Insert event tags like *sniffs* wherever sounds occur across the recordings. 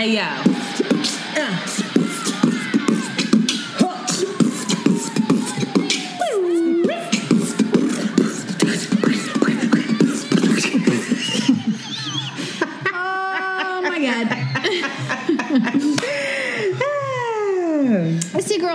Hey yo.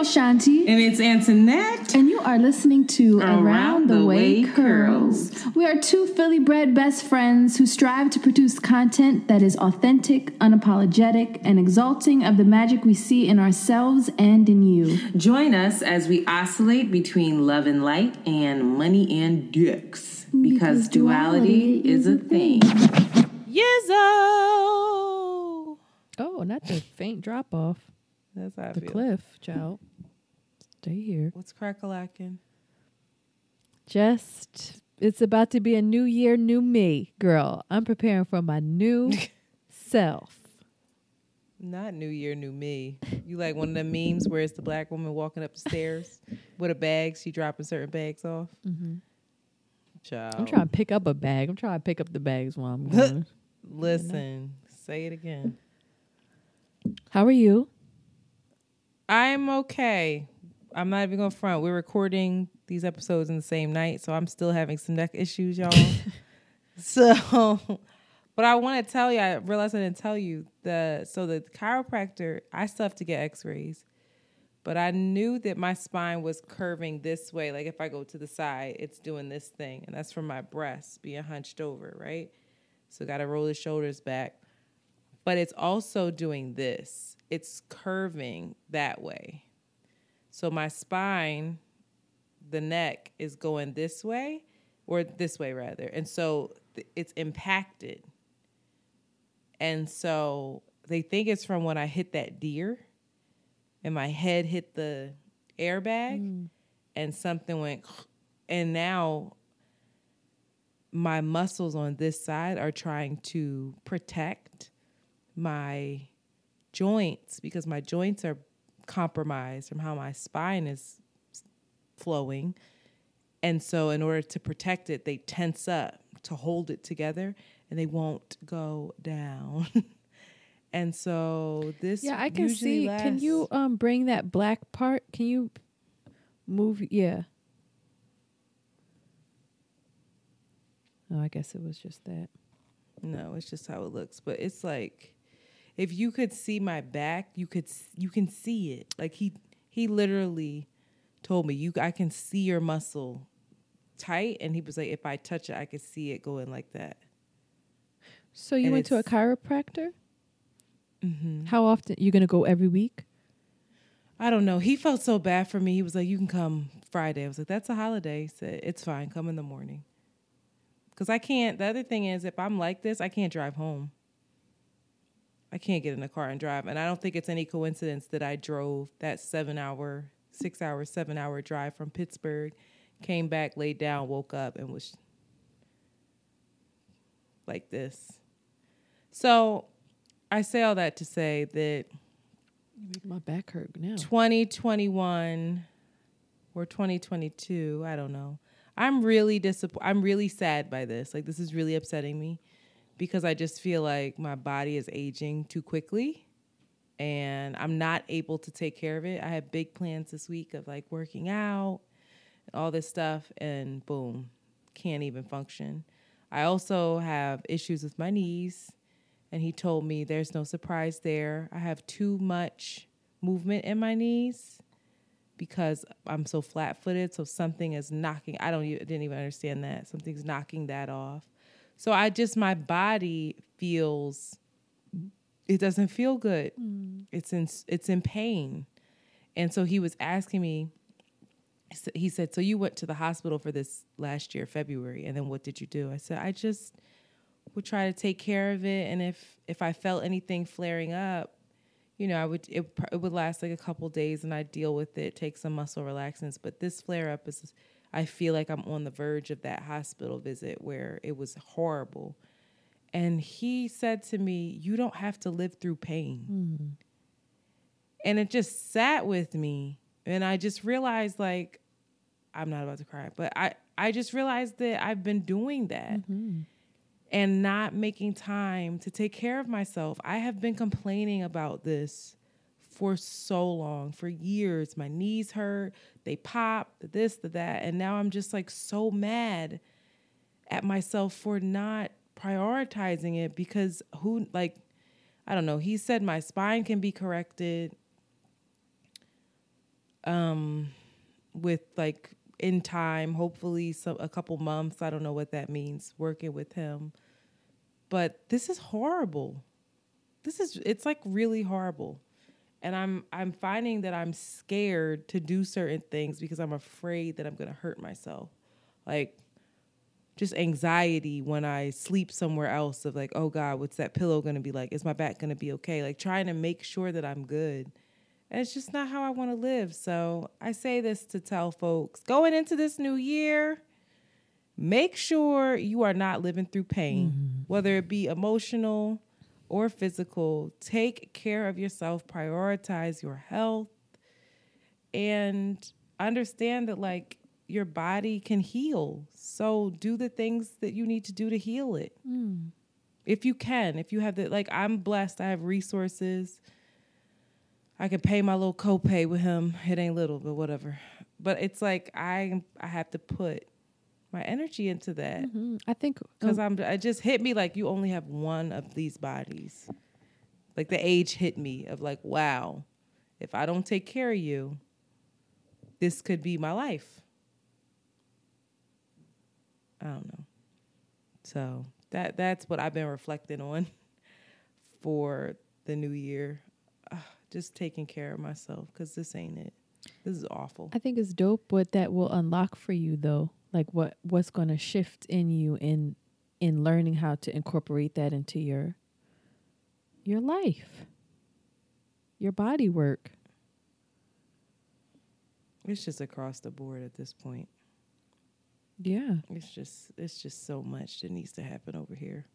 Shanti. And it's Antoinette. And you are listening to Around, Around the, the Way, Way Curls. We are two Philly bred best friends who strive to produce content that is authentic, unapologetic, and exalting of the magic we see in ourselves and in you. Join us as we oscillate between love and light and money and dicks. Because, Because duality, duality is a thing. Yizzo. Oh, not the faint drop off. That's how I The feel. cliff, child. Stay here. What's crack-a-lacking? Just, it's about to be a new year, new me, girl. I'm preparing for my new *laughs* self. Not New Year, New Me. You like one of the memes where it's the black woman walking up the stairs *laughs* with a bag. She dropping certain bags off. Mm-hmm. Child. I'm trying to pick up a bag. I'm trying to pick up the bags while I'm *laughs* going. Listen, say it again. How are you? I'm okay. I'm not even going to front. We're recording these episodes in the same night, so I'm still having some neck issues, y'all. *laughs* so, but I want to tell you, I realized I didn't tell you the so the chiropractor, I still have to get x-rays. But I knew that my spine was curving this way. Like if I go to the side, it's doing this thing. And that's from my breast being hunched over, right? So got to roll the shoulders back. But it's also doing this. It's curving that way. So my spine, the neck is going this way or this way rather. And so th- it's impacted. And so they think it's from when I hit that deer and my head hit the airbag mm. and something went *sniffs* and now my muscles on this side are trying to protect my joints because my joints are compromised from how my spine is flowing. And so, in order to protect it, they tense up to hold it together and they won't go down. *laughs* and so, this Yeah, I can see. Can you um bring that black part? Can you move? Yeah. Oh, I guess it was just that. No, it's just how it looks. But it's like if you could see my back, you could you can see it. Like he he literally told me you I can see your muscle tight, and he was like, if I touch it, I could see it going like that. So you And went to a chiropractor? Mm-hmm. How often? You gonna go every week? I don't know. He felt so bad for me. He was like, "You can come Friday." I was like, "That's a holiday." He said, "It's fine. Come in the morning." Because I can't. The other thing is, if I'm like this, I can't drive home. I can't get in the car and drive, and I don't think it's any coincidence that I drove that seven-hour, six-hour, seven-hour drive from Pittsburgh, came back, laid down, woke up, and was like this. So, I say all that to say that Make my back hurt now. 2021 or 2022 i don't know i'm really disappointed i'm really sad by this like this is really upsetting me because i just feel like my body is aging too quickly and i'm not able to take care of it i have big plans this week of like working out all this stuff and boom can't even function i also have issues with my knees and he told me there's no surprise there. I have too much movement in my knees because I'm so flat-footed. So something is knocking. I don't. Even, didn't even understand that something's knocking that off. So I just my body feels. It doesn't feel good. Mm. It's in it's in pain, and so he was asking me. he said- "So you went to the hospital for this last year, February, and then what did you do?" I said, "I just." would try to take care of it and if if I felt anything flaring up, you know, I would it, it would last like a couple days and I'd deal with it, take some muscle relaxants, but this flare up is I feel like I'm on the verge of that hospital visit where it was horrible. And he said to me, "You don't have to live through pain." Hmm. And it just sat with me and I just realized like I'm not about to cry, but I I just realized that I've been doing that mm-hmm. and not making time to take care of myself. I have been complaining about this for so long, for years. My knees hurt, they pop, the this, the that. And now I'm just like so mad at myself for not prioritizing it because who, like, I don't know. He said my spine can be corrected um, with like in time, hopefully some a couple months. I don't know what that means working with him. But this is horrible. This is it's like really horrible. And I'm I'm finding that I'm scared to do certain things because I'm afraid that I'm going to hurt myself. Like just anxiety when I sleep somewhere else of like, oh God, what's that pillow gonna be like? Is my back gonna be okay? Like trying to make sure that I'm good. And it's just not how I wanna live. So I say this to tell folks going into this new year, make sure you are not living through pain, mm-hmm. whether it be emotional or physical. Take care of yourself, prioritize your health, and understand that, like, your body can heal. So do the things that you need to do to heal it. Mm. If you can, if you have the like I'm blessed, I have resources. I can pay my little copay with him. It ain't little, but whatever. But it's like I I have to put my energy into that. Mm-hmm. I think because um, I'm it just hit me like you only have one of these bodies. Like the age hit me of like, wow, if I don't take care of you, this could be my life. I don't know. So that that's what I've been reflecting on *laughs* for the new year. Uh, just taking care of myself because this ain't it. This is awful. I think it's dope what that will unlock for you though. Like what what's going to shift in you in in learning how to incorporate that into your your life. Your body work. It's just across the board at this point. Yeah. It's just it's just so much that needs to happen over here.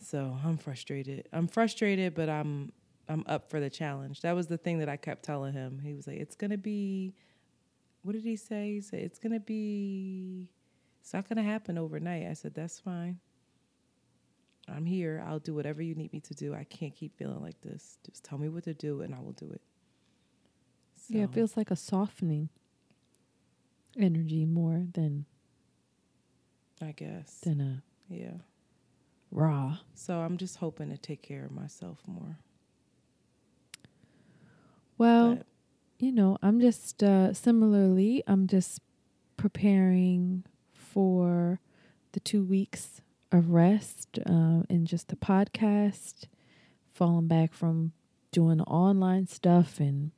So I'm frustrated. I'm frustrated, but I'm I'm up for the challenge. That was the thing that I kept telling him. He was like, "It's gonna be." What did he say? He said, "It's gonna be." It's not gonna happen overnight. I said, "That's fine. I'm here. I'll do whatever you need me to do. I can't keep feeling like this. Just tell me what to do, and I will do it." So. Yeah, it feels like a softening energy more than I guess than a yeah raw. So I'm just hoping to take care of myself more. Well, but. You know, I'm just uh, similarly, I'm just preparing for the two weeks of rest uh, in just the podcast, falling back from doing online stuff and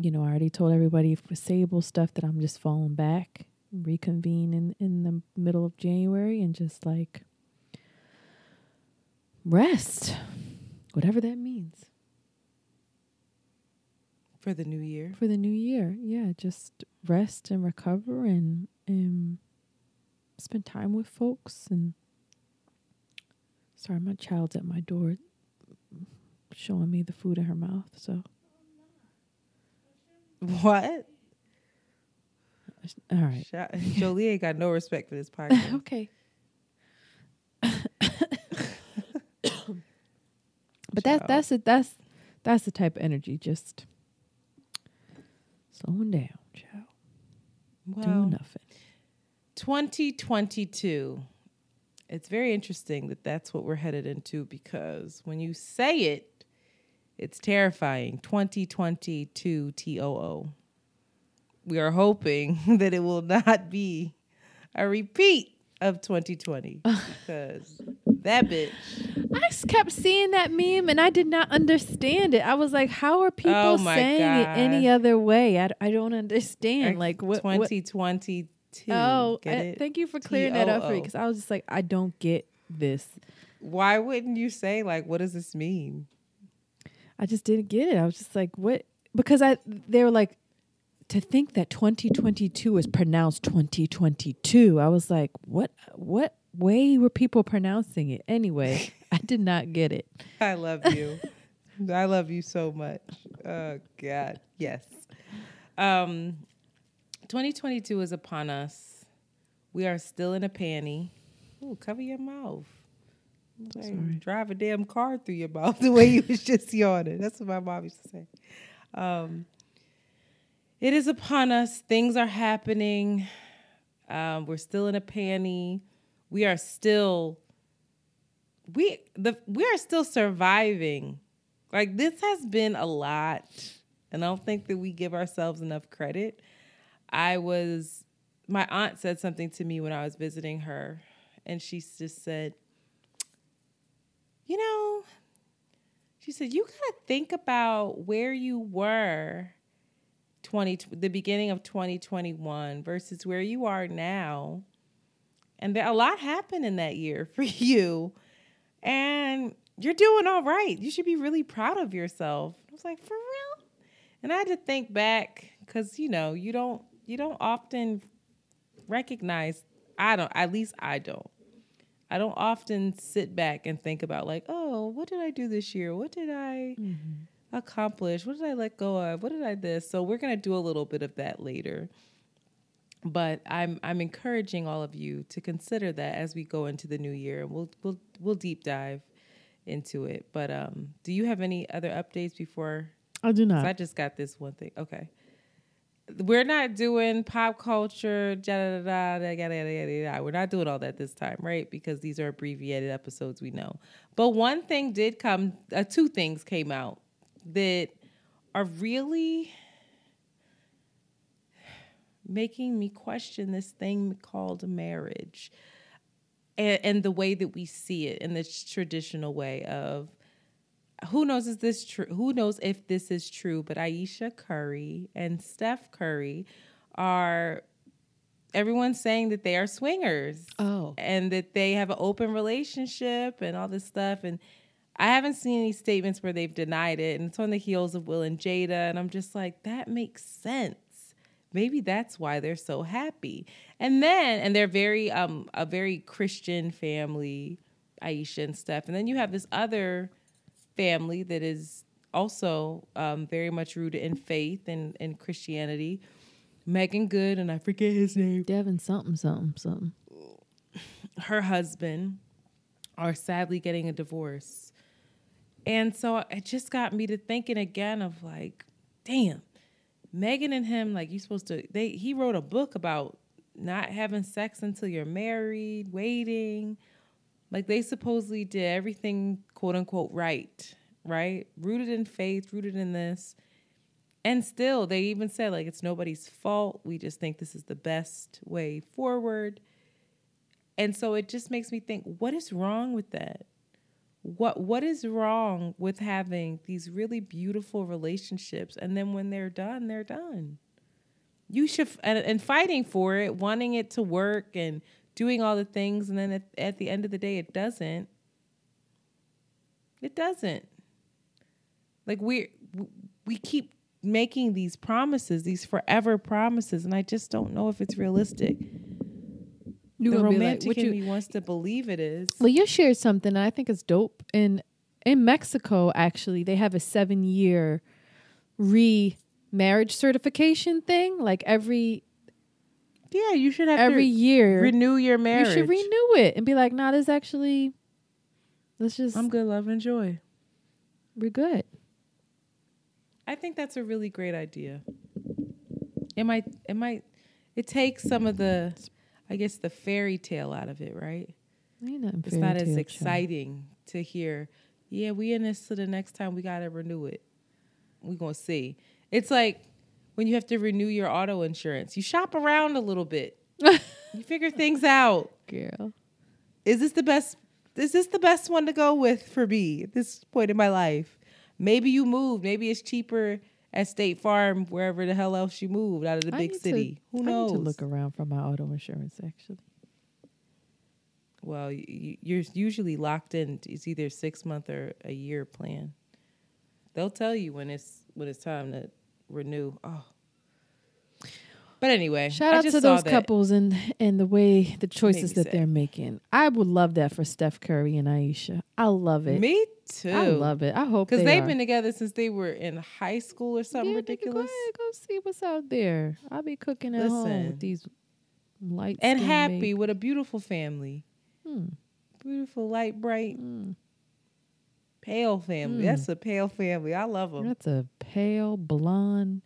you know, I already told everybody for Sable stuff that I'm just falling back, reconvene in, in the middle of January and just like rest, whatever that means. For the new year? For the new year, yeah. Just rest and recover and, and spend time with folks. And sorry, my child's at my door showing me the food in her mouth, so. What? All right. Jolie ain't got no respect for this *laughs* podcast. okay. *coughs* but that's that's it. That's that's the type of energy. Just slowing down, Joe. Well, Doing nothing. 2022. It's very interesting that that's what we're headed into because when you say it, it's terrifying. 2022 TOO. We are hoping *laughs* that it will not be a repeat of 2020 *laughs* because that bitch. I just kept seeing that meme and I did not understand it. I was like, how are people oh saying God. it any other way? I, I don't understand. Like, what? 2022. Oh, I, thank you for clearing T-O-O. that up for me because I was just like, I don't get this. Why wouldn't you say, like, what does this mean? I just didn't get it. I was just like, what? Because I they were like, to think that 2022 is pronounced 2022. I was like, what? What way were people pronouncing it? Anyway, *laughs* I did not get it. I love you. I love you so much. Oh God, yes. Um, 2022 is upon us. We are still in a panty. Ooh, cover your mouth. Like, drive a damn car through your mouth *laughs* the way you was just yawning. That's what my mom used to say. Um, it is upon us. Things are happening. Um, we're still in a panty. We are still we the we are still surviving. Like this has been a lot, and I don't think that we give ourselves enough credit. I was my aunt said something to me when I was visiting her, and she just said, "You know," she said, "You gotta think about where you were." 20 the beginning of 2021 versus where you are now and there, a lot happened in that year *laughs* for you. And you're doing all right. You should be really proud of yourself. I was like for real? And i had to think back because you know you don't you don't often recognize i don't at least i don't. I don't often sit back and think about like oh what did i do this year? What did i mm-hmm. accomplish? What did i let go of? What did i this? So we're going to do a little bit of that later but I'm I'm encouraging all of you to consider that as we go into the new year. And we'll we'll we'll deep dive into it. But um, do you have any other updates before? I do not. I just got this one thing. Okay, we're not doing pop culture. Da da da da da da da da. da. We're not doing all that this time, right? Because these are abbreviated episodes. We know. But one thing did come. Uh, two things came out that are really making me question this thing called marriage and, and the way that we see it in this traditional way of who knows is this true who knows if this is true but Ayesha curry and steph curry are everyone's saying that they are swingers. Oh. and that they have an open relationship and all this stuff. And i haven't seen any statements where they've denied it. And it's on the heels of will and jada. And i'm just like that makes sense maybe that's why they're so happy and then and they're very um a very christian family Ayesha and stuff and then you have this other family that is also um, very much rooted in faith and, and christianity megan good and i forget his name Devin something something something. her husband are sadly getting a divorce. And so it just got me to thinking again of like, damn, Megan and him, like you're supposed to they he wrote a book about not having sex until you're married, waiting. Like they supposedly did everything quote unquote right, right? Rooted in faith, rooted in this. And still they even said like it's nobody's fault. We just think this is the best way forward. And so it just makes me think, what is wrong with that? What what is wrong with having these really beautiful relationships and then when they're done, they're done? You should and, and fighting for it, wanting it to work and doing all the things and then at, at the end of the day it doesn't. It doesn't. Like we we keep making these promises, these forever promises and I just don't know if it's realistic You the like, romantic what in you- me wants to believe it is. Well, you shared something I think is dope. In in Mexico, actually, they have a seven year re marriage certification thing. Like every Yeah, you should have every year renew your marriage. you should renew it and be like, nah, this actually let's just I'm good, love, and joy. we're good. I think that's a really great idea. It might, it might, it takes some of the, I guess, the fairy tale out of it, right? It's not as exciting to hear. Yeah, we in this to the next time. We gotta renew it. We gonna see. It's like when you have to renew your auto insurance. You shop around a little bit. *laughs* you figure things out. Girl. is this the best is this the best one to go with for me at this point in my life maybe you move. maybe it's cheaper at state farm wherever the hell else you moved out of the I big need to- city. Who I knows need to look around for my auto insurance actually. well you're usually locked in it's either six month or a year plan. They'll tell you when it's when it's time to renew. Oh but anyway Shout I out just to those couples and and the way the choices that sad. they're making. I would love that for Steph Curry and Ayesha. I love it. me too I love it. I hope because they they've are. been together since they were in high school or something Yeah, ridiculous Go, ahead, go see what's out there. I'll be cooking at home with these lights and happy with a beautiful family. Hmm. Beautiful, light, bright, hmm. pale family. Hmm. That's a pale family. I love them. That's a pale, blonde,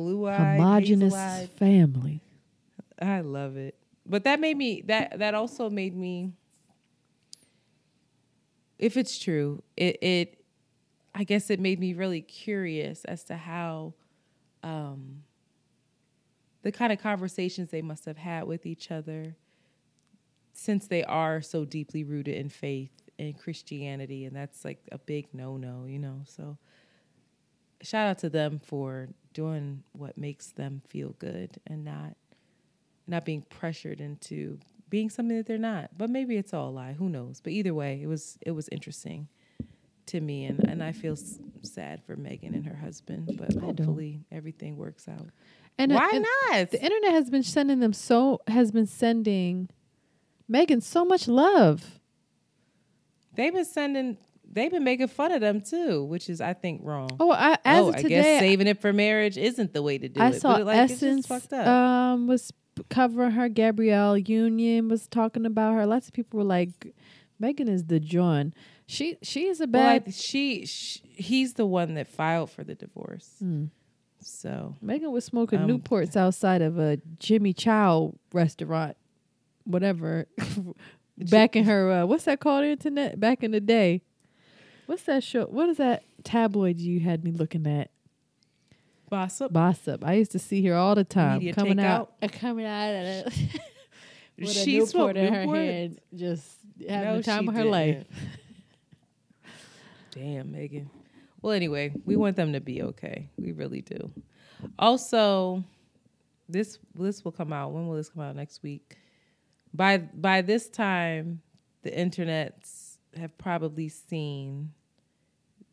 Blue eyed, homogenous family. I love it. But that made me that that also made me if it's true, it it I guess it made me really curious as to how um the kind of conversations they must have had with each other since they are so deeply rooted in faith and Christianity and that's like a big no-no, you know. So shout out to them for doing what makes them feel good and not not being pressured into being something that they're not. But maybe it's all a lie. Who knows? But either way, it was it was interesting to me, and and I feel s- sad for Megan and her husband. But don't. hopefully everything works out. And Why and not? The internet has been sending them so has been sending Megan so much love. They've been sending. They've been making fun of them too, which is I think wrong. Oh, I, as oh, of I today, guess saving it for marriage isn't the way to do it. I it. saw but like, Essence fucked up. um was covering her. Gabrielle Union was talking about her. Lots of people were like, Megan is the John. She she is a Well, bad. like, she, sh he's the one that filed for the divorce. Hmm. So Megan was smoking Um, Newports outside of a Jimmy Chow restaurant, whatever. *laughs* back in her, uh, what's that called? Internet. Back in the day, what's that show? What is that tabloid you had me looking at? Bossip. Bossip. I used to see her all the time, Media coming takeout? out, *laughs* uh, coming out of it *laughs* with a She Newport in her Newport? hand, just having No, the time of her life. didn't. *laughs* Damn, Megan. Well, anyway, we want them to be okay. We really do. Also, this this will come out. When will this come out? Next week. By by this time, the internets have probably seen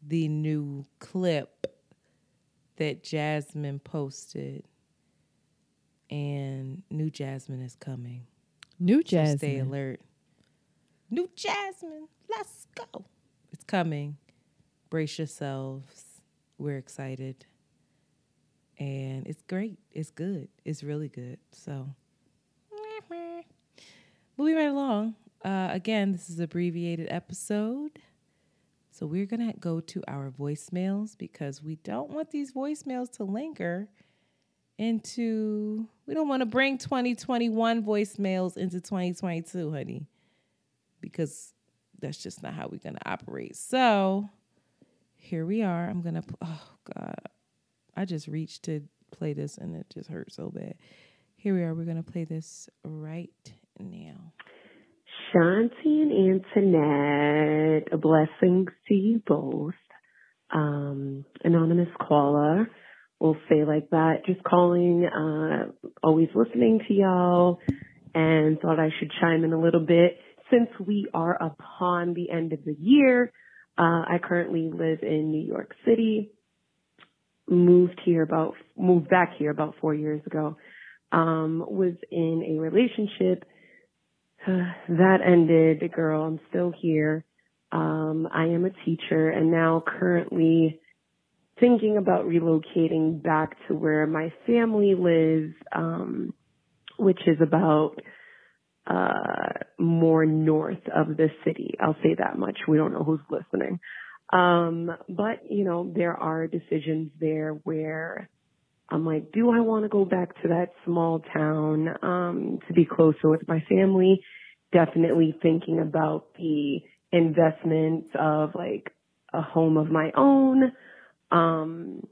the new clip that Jasmine posted, and new Jasmine is coming. New So Jasmine. stay alert. New Jasmine, let's go. It's coming. Brace yourselves. We're excited. And it's great. It's good. It's really good. So, *laughs* moving right along. Uh, again, this is an abbreviated episode. So we're going to go to our voicemails because we don't want these voicemails to linger into, we don't want to bring 2021 voicemails into 2022, honey, because that's just not how we're going to operate. So here we are. I'm going to, oh God, I just reached to play this and it just hurt so bad. Here we are. We're going to play this right now. Shanti and Antoinette, blessings to you both. Um, anonymous caller, we'll say like that. Just calling, uh, always listening to y'all and thought I should chime in a little bit. Since we are upon the end of the year, uh, I currently live in New York City. Moved here about, moved back here about four years ago. Um, was in a relationship *sighs* that ended, girl. I'm still here. Um, I am a teacher and now currently thinking about relocating back to where my family lives, um, which is about uh, more north of the city. I'll say that much. We don't know who's listening. Um, but you know, there are decisions there where I'm like, do I want to go back to that small town um, to be closer with my family? Definitely thinking about the investments of like a home of my own um,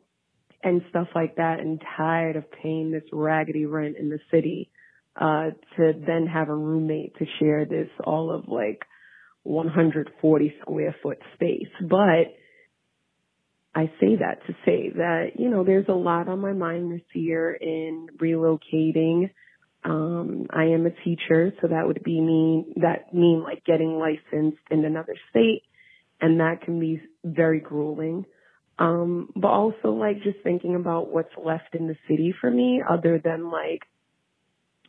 and stuff like that, and tired of paying this raggedy rent in the city uh, to then have a roommate to share this all of like 140 square foot space. But I say that to say that, you know, there's a lot on my mind this year in relocating. Um, I am a teacher, so that would be mean, that mean like getting licensed in another state, and that can be very grueling. Um, but also like just thinking about what's left in the city for me other than like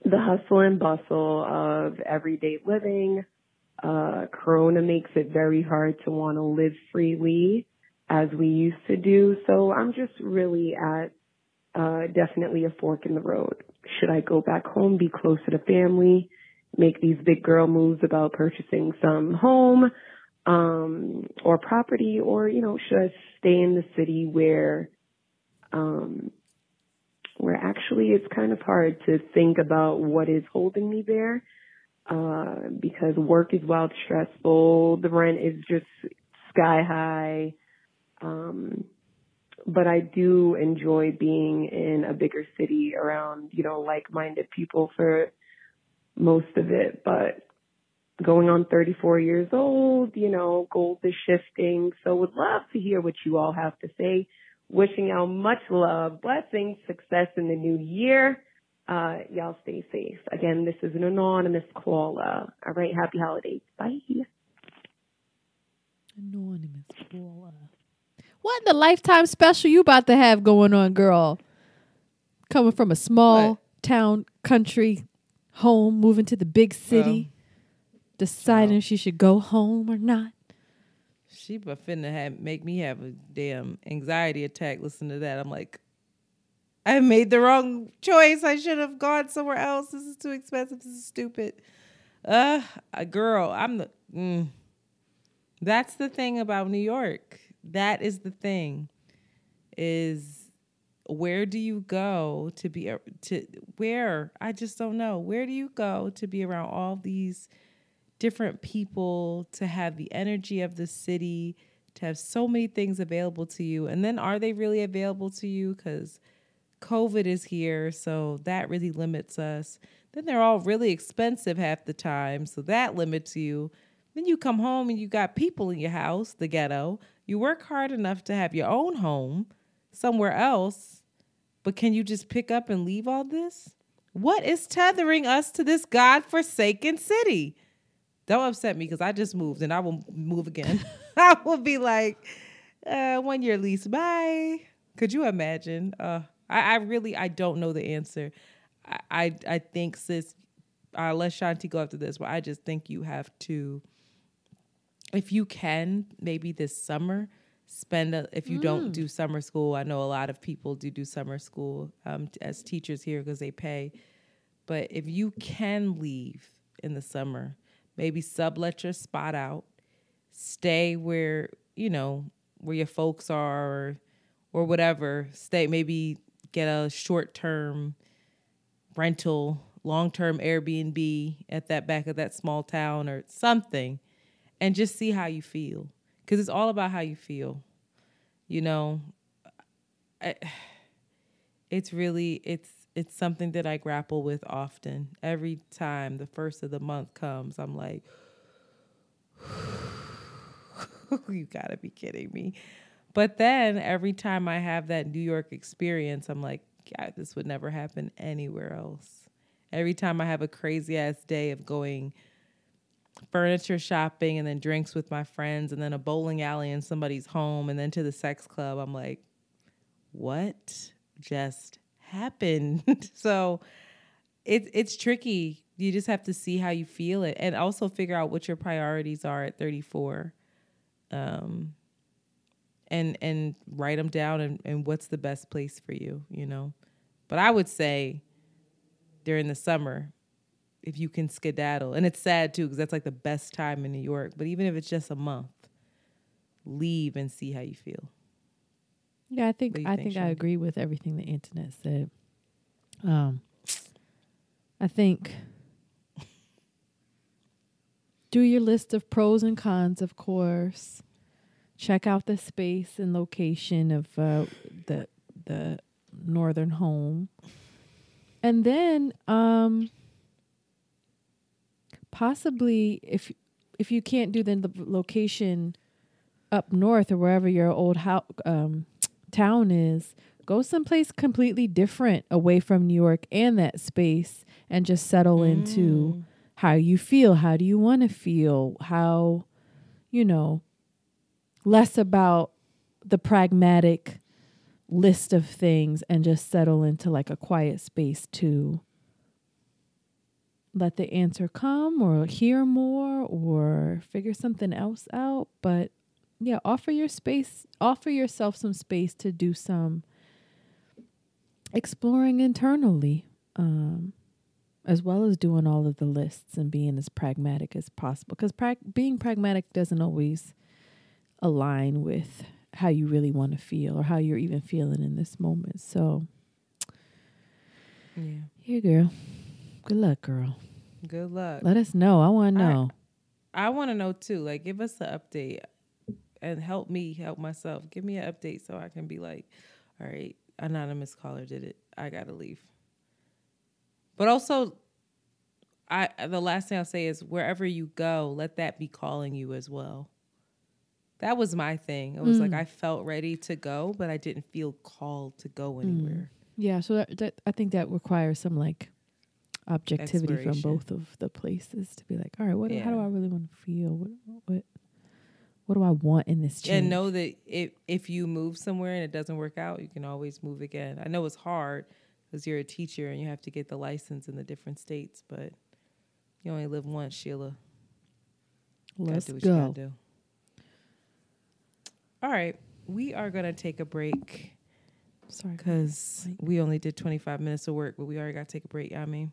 the hustle and bustle of everyday living. Uh, Corona makes it very hard to want to live freely as we used to do. So I'm just really at uh, definitely a fork in the road. Should I go back home, be closer to the family, make these big girl moves about purchasing some home um or property or you know should I stay in the city where um where actually it's kind of hard to think about what is holding me there uh because work is wild stressful the rent is just sky high um but I do enjoy being in a bigger city around, you know, like-minded people for most of it. But going on 34 years old, you know, goals is shifting. So would love to hear what you all have to say. Wishing y'all much love, blessings, success in the new year. Uh, y'all stay safe. Again, this is an anonymous caller. All right. Happy holidays. Bye. Anonymous caller. What in the lifetime special you about to have going on, girl? Coming from a small What? town, country home, moving to the big city, deciding Well. if she should go home or not. She but finna have make me have a damn anxiety attack. Listen to that. I'm like, I made the wrong choice. I should have gone somewhere else. This is too expensive. This is stupid. Uh, a girl. I'm the. Mm. That's the thing about New York. That is the thing. Is where do you go to be to where? I just don't know. Where do you go to be around all these? different people, to have the energy of the city, to have so many things available to you. And then are they really available to you? Because COVID is here, so that really limits us. Then they're all really expensive half the time, so that limits you. Then you come home and you got people in your house, the ghetto. You work hard enough to have your own home somewhere else, but can you just pick up and leave all this? What is tethering us to this God-forsaken city? Don't upset me because I just moved and I will move again. *laughs* *laughs* I will be like, uh, one year lease, bye. Could you imagine? Uh, I, I really, I don't know the answer. I, I, I think, sis, uh, let Shanti go after this, but I just think you have to, if you can, maybe this summer, spend a, if you don't do summer school. I know a lot of people do do summer school um, t- as teachers here because they pay. But if you can leave in the summer, maybe sublet your spot out, stay where, you know, where your folks are or, or whatever. Stay, maybe get a short term rental, long term Airbnb at that back of that small town or something and just see how you feel. Because it's all about how you feel. You know, I, it's really it's it's something that I grapple with often. Every time the first of the month comes, I'm like, *sighs* you gotta be kidding me. But then every time I have that New York experience, I'm like, God, this would never happen anywhere else. Every time I have a crazy ass day of going furniture shopping and then drinks with my friends and then a bowling alley in somebody's home and then to the sex club, I'm like, what just happened? *laughs* so it, it's tricky. You just have to see how you feel it and also figure out what your priorities are at 34. Um, and and write them down and, and what's the best place for you, you know. But I would say during the summer, if you can skedaddle, and it's sad too because that's like the best time in New York. But even if it's just a month, leave and see how you feel. Yeah, I think What do you I think, think I agree with everything the internet said. Um, I think *laughs* do your list of pros and cons, of course. Check out the space and location of uh, the the northern home, and then um, possibly if if you can't do then the location up north or wherever your old house um, town is, go someplace completely different away from New York and that space and just settle into how you feel. How do you want to feel? How, you know, less about the pragmatic list of things and just settle into like a quiet space to let the answer come or hear more or figure something else out. But yeah, offer your space, offer yourself some space to do some exploring internally. Um, as well as doing all of the lists and being as pragmatic as possible. Because prag- being pragmatic doesn't always align with how you really want to feel or how you're even feeling in this moment. So, Yeah. here, girl. Good luck, girl. Good luck. Let us know. I want to know. I want to know too. Like, give us the update and help me help myself. Give me an update so I can be like, all right, anonymous caller did it. I gotta leave. But also, I the last thing I'll say is wherever you go, let that be calling you as well. That was my thing. It was like mm. I felt ready to go, but I didn't feel called to go mm. anywhere. Yeah, so that, that I think that requires some like objectivity from both of the places to be like, all right, what do- how do I really want to feel? What what what do I want in this change? And know that if if you move somewhere and it doesn't work out, you can always move again. I know it's hard because you're a teacher and you have to get the license in the different states, but you only live once, Sheila. Let's do what go. All right, we are gonna take a break Sorry. because we only did 25 minutes of work, but we already gotta take a break. I mean,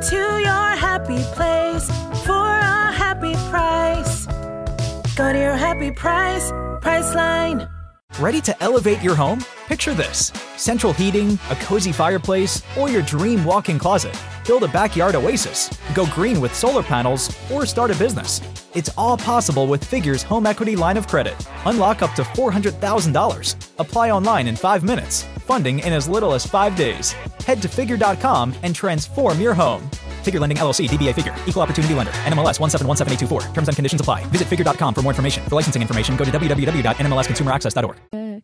Go to your happy place for a happy price. Go to your happy price, Priceline. Ready to elevate your home? Picture this central heating, a cozy fireplace, or your dream walk in closet. Build a backyard oasis, go green with solar panels, or start a business. It's all possible with Figure's home equity line of credit. Unlock up to $400,000. Apply online in five minutes. Funding in as little as five days. Head to figure.com and transform your home. Figure Lending LLC, DBA Figure, Equal Opportunity Lender, NMLS 1717824. Terms and conditions apply. Visit figure.com for more information. For licensing information, go to www.nmlsconsumeraccess.org.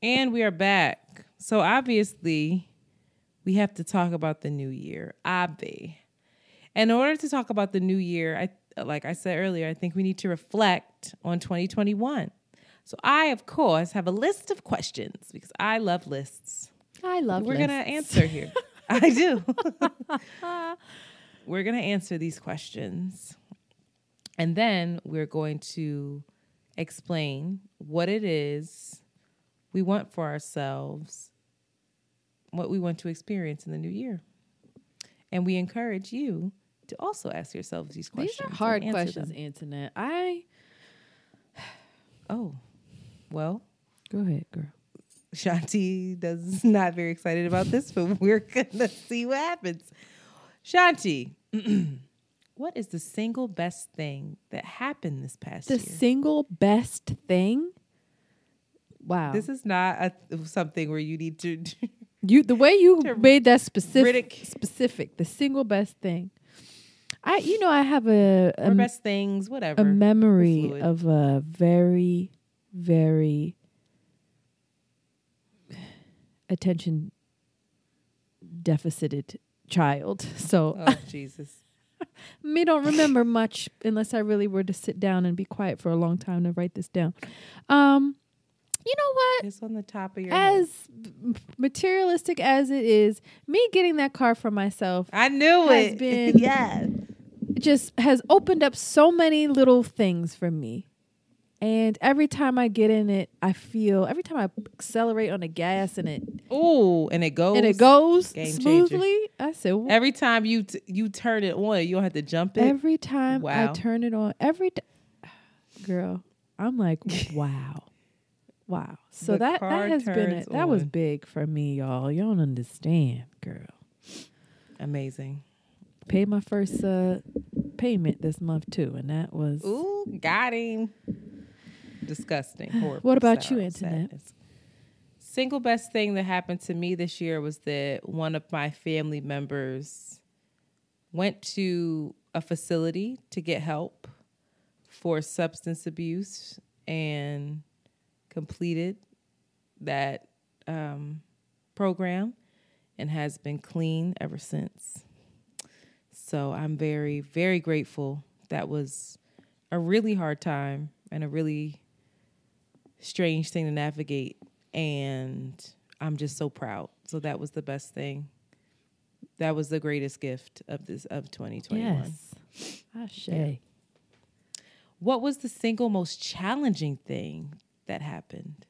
And we are back. So obviously, we have to talk about the new year. Obvi. In order to talk about the new year, I like I said earlier, I think we need to reflect on 2021. So I, of course, have a list of questions because I love lists. I love We're lists. gonna answer here. *laughs* I do. *laughs* we're gonna answer these questions, and then we're going to explain what it is we want for ourselves, what we want to experience in the new year, and we encourage you to also ask yourselves these questions. These are hard questions, them. Antoinette. I Oh, well, go ahead, girl. Shanti does *laughs* not very excited about this, but *laughs* we're gonna see what happens. Shanti, *clears throat* what is the single best thing that happened this past The year? The single best thing. Wow. this is not a, something where you need to. *laughs* You the way you made that specific specific, the single best thing. I you know I have a a, or best things, whatever. a memory of a very very attention deficited child. *laughs* So oh Jesus! *laughs* me don't remember much unless I really were to sit down and be quiet for a long time to write this down. Um you know what? It's on the top of your head. As m- materialistic as it is, me getting that car for myself I knew has it. been- *laughs* yeah. just has opened up so many little things for me. And every time I get in it, I feel every time I accelerate on the gas and it Ooh, and it goes. and it goes smoothly. I said "Wh- Every time you t- you turn it on, you don't have to jump it. every time I turn it on, every t- *sighs* girl, I'm like, *laughs* wow, wow. So The that that has been it. That was big for me, y'all. Y'all don't understand, girl. Amazing. Paid my first uh, payment this month too, and that was Ooh, got him. Disgusting. *gasps* Horrible. What about you, Antoinette? sadness. Single best thing that happened to me this year was that one of my family members went to a facility to get help for substance abuse and completed that um, program and has been clean ever since. So I'm very, very grateful. That was a really hard time and a really strange thing to navigate. And I'm just so proud. So that was the best thing. That was the greatest gift of this of 2021. Yes. Ah, Ashe. What was the single most challenging thing that happened?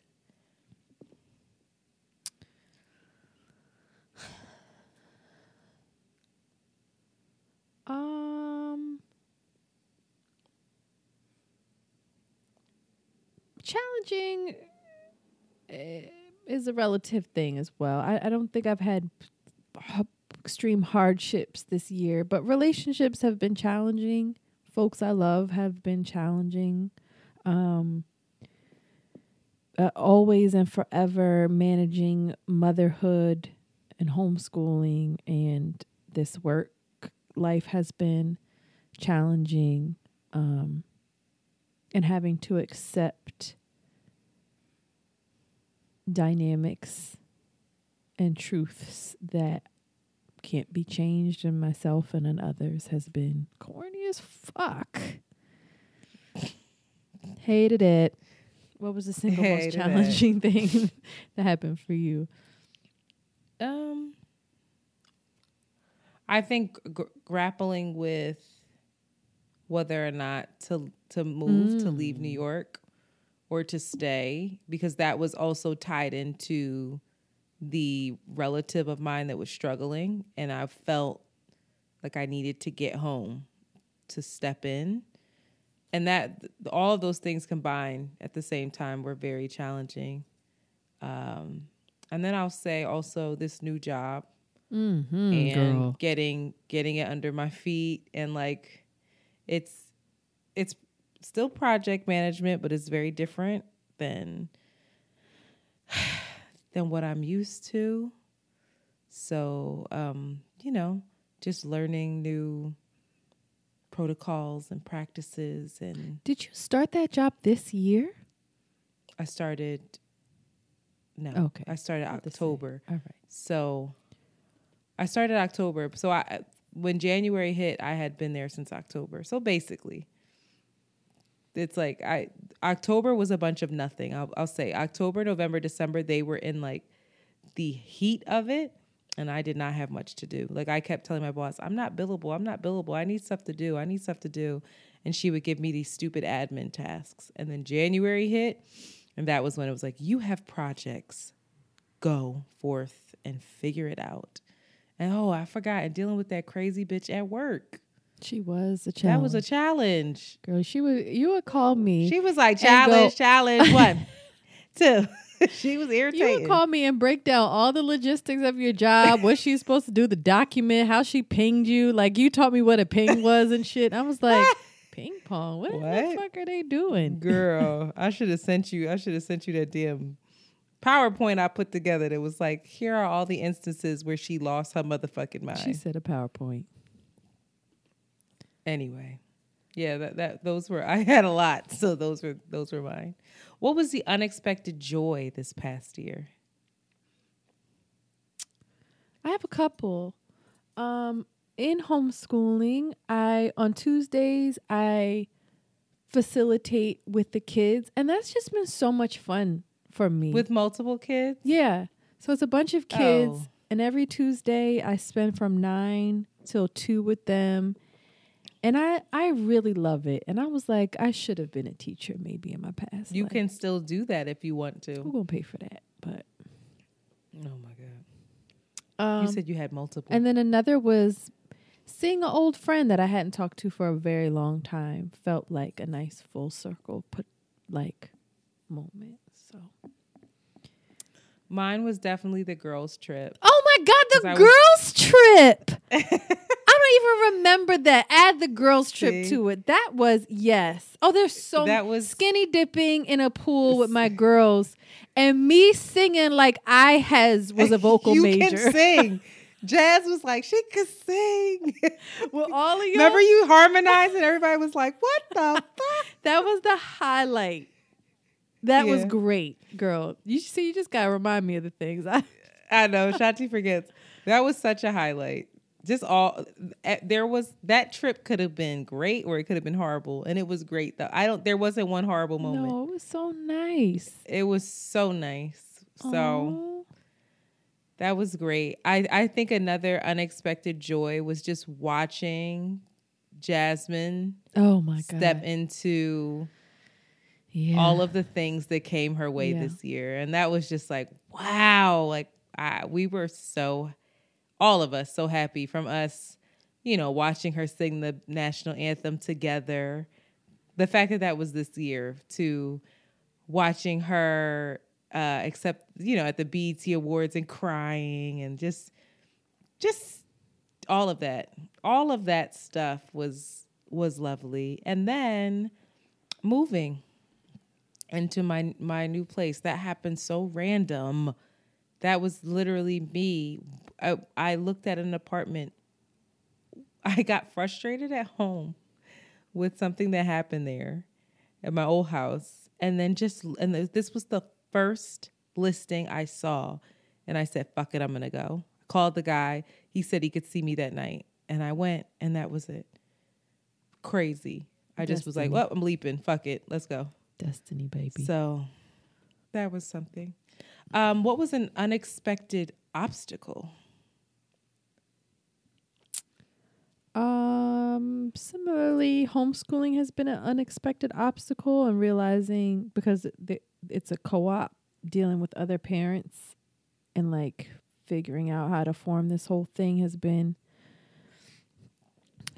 Challenging eh, is a relative thing as well. I, I don't think I've had extreme hardships this year, but relationships have been challenging. Folks I love have been challenging. Um, uh, always and forever managing motherhood and homeschooling and this work life has been challenging um, and having to accept dynamics and truths that can't be changed in myself and in others has been corny as fuck. Hated it. What was the single most Hated it. challenging *laughs* thing that happened for you? Um, I think gr- grappling with whether or not to to move to leave New York or to stay because that was also tied into the relative of mine that was struggling and I felt like I needed to get home to step in. And that all of those things combined at the same time were very challenging. Um, and then I'll say also this new job Mm-hmm, and getting getting it under my feet and like it's it's still project management but it's very different than *sighs* than what I'm used to so um you know just learning new protocols and practices and Did you start that job this year? I started no Okay. I started. October All right. So I started October. So I when January hit, I had been there since October. So basically, it's like I October was a bunch of nothing. I'll, I'll say October, November, December, they were in like the heat of it, and I did not have much to do. Like I kept telling my boss, "I'm not billable. I'm not billable. I need stuff to do. I need stuff to do," and she would give me these stupid admin tasks. And then January hit, and that was when it was like, "You have projects. Go forth and figure it out." And oh, I forgot, and dealing with that crazy bitch at work. She was a challenge. That was a challenge. girl. She would. You would call me. She was like, And go- challenge, challenge, one, *laughs* *laughs* two. *laughs* she was irritated. you would call me and break down all the logistics of your job, what she's supposed to do, the document, how she pinged you. Like you taught me what a ping was and shit. I was like, ping pong. What, the fuck are they doing? Girl, I should have sent you. I should have sent you that damn PowerPoint I put together. That was like, here are all the instances where she lost her motherfucking mind. She said a PowerPoint. Anyway, yeah, that that those were. *laughs* I had a lot, so those were those were mine. What was the unexpected joy this past year? I have a couple. Um, in homeschooling, I on Tuesdays I facilitate with the kids, and that's just been so much fun for me. With multiple kids? yeah, so it's a bunch of kids, Oh. and every Tuesday I spend from nine till two with them, and I I really love it. And I was like, I should have been a teacher maybe in my past. You life. can still do that if you want to. Who gonna pay for that? But Oh my god! um, you said you had multiple. And then another was seeing an old friend that I hadn't talked to for a very long time. Felt like a nice full circle put like moment. So Mine was definitely the girls' trip. Oh my god, the I was- girls trip. *laughs* I don't even remember that. Add the girls trip See? to it. That was yes. Oh, there's so That was- skinny dipping in a pool with my girls and me singing like I has was a *laughs* vocal you major. can *laughs* sing. Jazz was like, she could sing. *laughs* With all of you Remember you harmonized and everybody was like, what the fuck? That was the highlight. That was great, girl. You see, you just gotta remind me of the things. I I know, Shanti forgets. That was such a highlight. Just all eh, there was that trip could have been great or it could have been horrible and it was great though i don't there wasn't one horrible moment No, it was so nice. it was so nice so Aw. that was great i i think another unexpected joy was just watching jasmine oh my god. step into yeah. all of the things that came her way Yeah. this year and that was just like wow like I, we were so all of us so happy from us you know watching her sing the national anthem together. The fact that that was this year to watching her uh accept you know at the BET awards and crying and just just all of that all of that stuff was was lovely. And then moving into my my new place that happened so random. That was literally me I, I looked at an apartment. *laughs* I got frustrated at home with something that happened there at my old house. And then just and this was the first listing i saw. And i said fuck it i'm gonna go. I called the guy. He said he could see me that night. And i went and that was it. Crazy. I just was like well i'm leaping. Fuck it. Let's go. Destiny, baby. so that was something. Um, what was an unexpected obstacle? Um, similarly, homeschooling has been an unexpected obstacle, and realizing because it's a co-op dealing with other parents and like figuring out how to form this whole thing has been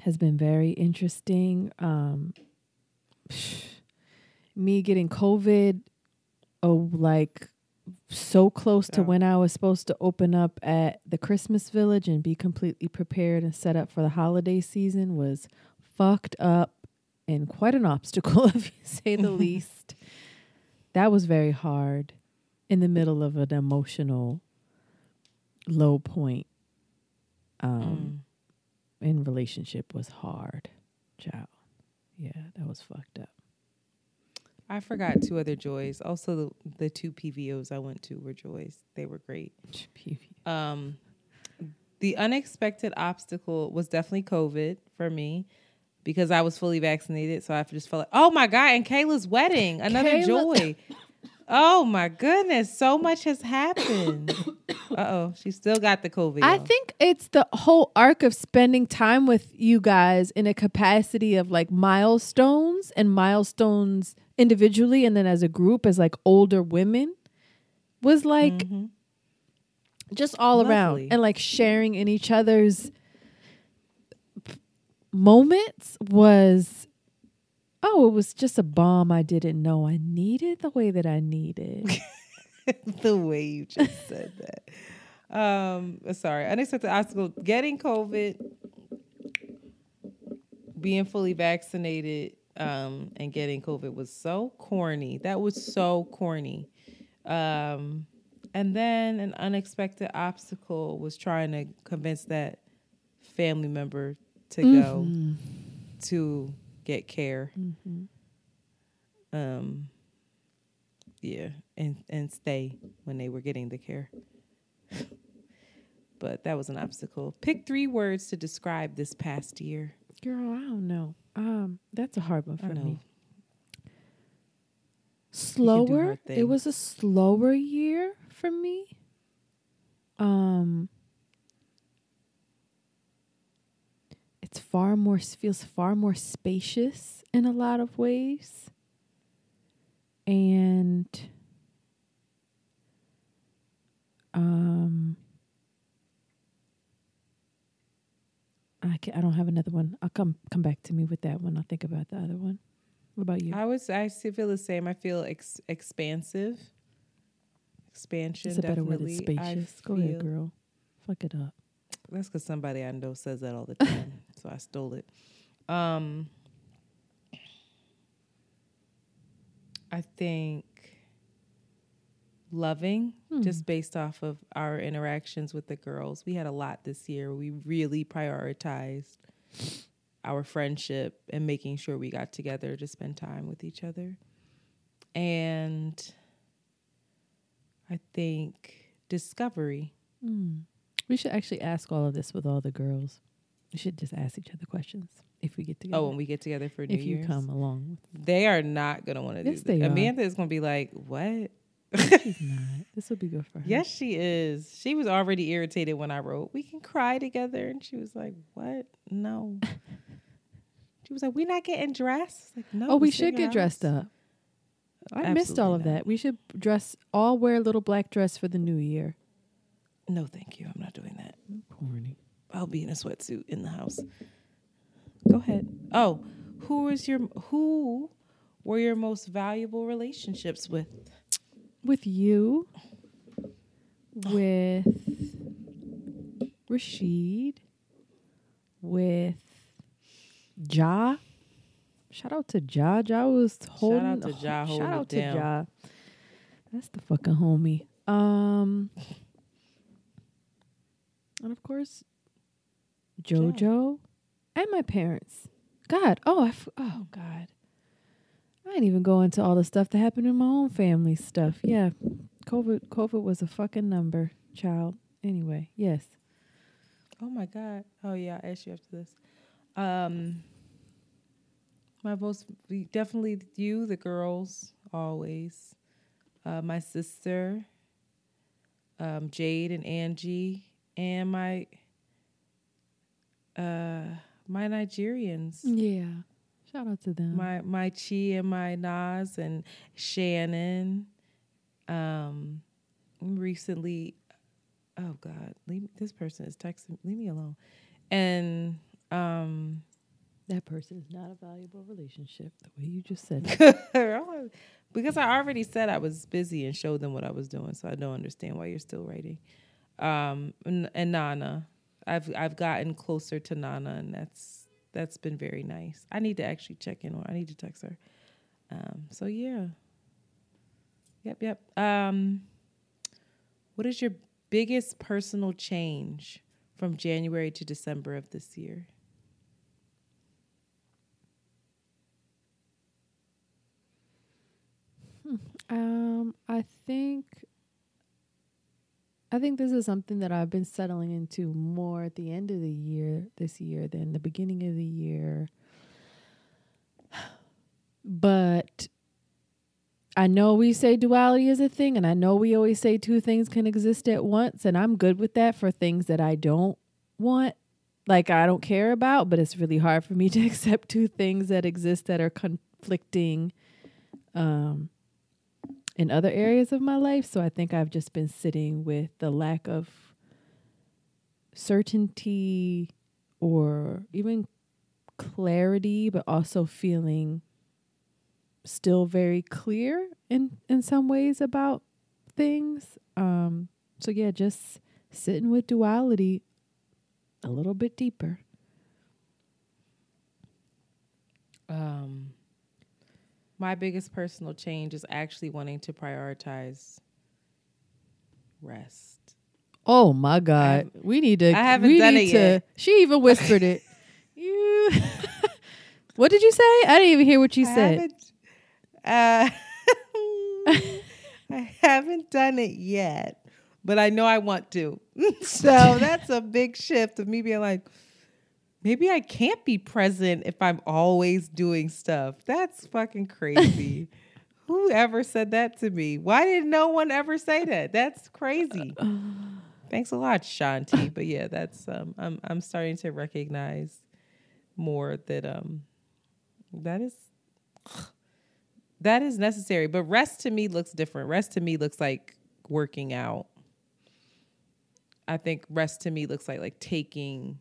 has been very interesting. Um, *sighs* me getting COVID, oh, like so close to Oh. when I was supposed to open up at the Christmas Village and be completely prepared and set up for the holiday season was fucked up and quite an *laughs* obstacle, if you say the *laughs* least. That was very hard in the middle of an emotional low point. Um, in relationship was hard, child. Yeah, that was fucked up. I forgot two other joys. Also, the, the two PVOs I went to were joys. They were great. Um, the unexpected obstacle was definitely COVID for me because I was fully vaccinated. So I just felt like, oh my God, and Kayla's wedding, another Kayla- joy. Oh my goodness, so much has happened. *coughs* Uh oh, she still got the COVID. I y'all. think it's the whole arc of spending time with you guys in a capacity of like milestones and milestones individually and then as a group as like older women was like just all around and like sharing in each other's p- moments was oh it was just a bomb I didn't know I needed the way that I needed. *laughs* *laughs* the way you just said that. Um, sorry, unexpected obstacle: getting COVID, being fully vaccinated, um, and getting COVID was so corny. That was so corny. Um, and then an unexpected obstacle was trying to convince that family member to go to get care. Um, yeah, and and stay when they were getting the care. *laughs* but that was an obstacle. Pick three words to describe this past year. Girl, I don't know. Um, that's a hard one for me. Slower. It was a slower year for me. Um, it's far more feels far more spacious in a lot of ways, and um. I can't. I don't have another one. I'll come come back to me with that one. I'll think about the other one. What about you? I was I still feel the same. I feel ex- expansive. Expansion. It's a better word than spacious. Go ahead, girl. Fuck it up. That's because somebody I know says that all the time, *laughs* so I stole it. Um, I think loving, hmm. just based off of our interactions with the girls. We had a lot this year. We really prioritized our friendship and making sure we got together to spend time with each other. And I think discovery. Hmm. We should actually ask all of this with all the girls. We should just ask each other questions if we get together. Oh, when we get together for New if you come along. they are not gonna want to Yes, do this. Amanda is gonna be like, "What?" She's not. *laughs* This would be good for her. Yes, she is. She was already irritated when I wrote, "We can cry together," and she was like, "What? No." *laughs* she was like, We're not getting dressed." Like, no. Oh, we should your get dressed up. I missed all of not. that. We should dress all wear a little black dress for the new year. No, thank you. I'm not doing that. Corny. I'll be in a sweatsuit in the house. Go ahead. Oh, who was your who were your most valuable relationships with? With you, with Rashid, with Ja. Shout out to Ja. Ja was holding. Shout out to Ja Shout out down. to Ja. That's the fucking homie. Um, and of course, JoJo and my parents. God, oh, I f- oh God, I didn't even go into all the stuff that happened in my own family stuff. Yeah, COVID, COVID was a fucking number, child. Anyway, yes. Oh my god. Oh yeah, I asked you after this. Um my most definitely you, the girls, always. Uh my sister, um, Jade and Angie, and my uh my Nigerians. Yeah. Shout out to them. my my Chi and my Nas and Shannon. Um, recently, oh God, leave, this person is texting. Leave me alone. And um, that person is not a valuable relationship, the way you just said. it. *laughs* *laughs* because I already said I was busy and showed them what I was doing, so I don't understand why you're still writing. Um, and, and Nana, I've I've gotten closer to Nana, and that's that's been very nice. I need to actually check in on. I need to text her. Um, so yeah. Yep, yep. Um, what is your biggest personal change from January to December of this year? Um, I think I think this is something that I've been settling into more at the end of the year this year than the beginning of the year. *sighs* But I know we say duality is a thing, and I know we always say two things can exist at once, and I'm good with that for things that I don't want, like I don't care about, but it's really hard for me *laughs* to accept two things that exist that are conflicting um in other areas of my life. So I think I've just been sitting with the lack of certainty or even clarity, but also feeling still very clear in in some ways about things. Um so yeah, just sitting with duality a little bit deeper. Um, my biggest personal change is actually wanting to prioritize rest. Oh my God. we need to I haven't we done need it to yet. *laughs* she even whispered it. *laughs* You *laughs* What did you say? I didn't even hear what you I said. haven't, uh, I haven't done it yet, but I know I want to. so that's a big shift of me being like, maybe I can't be present if I'm always doing stuff. That's fucking crazy. *laughs* Whoever said that to me? Why did no one ever say that? That's crazy. Thanks a lot, Shanti. *laughs* But yeah, that's um I'm I'm starting to recognize more that um that is *sighs* that is necessary. But rest to me looks different. Rest to me looks like working out. I think rest to me looks like like taking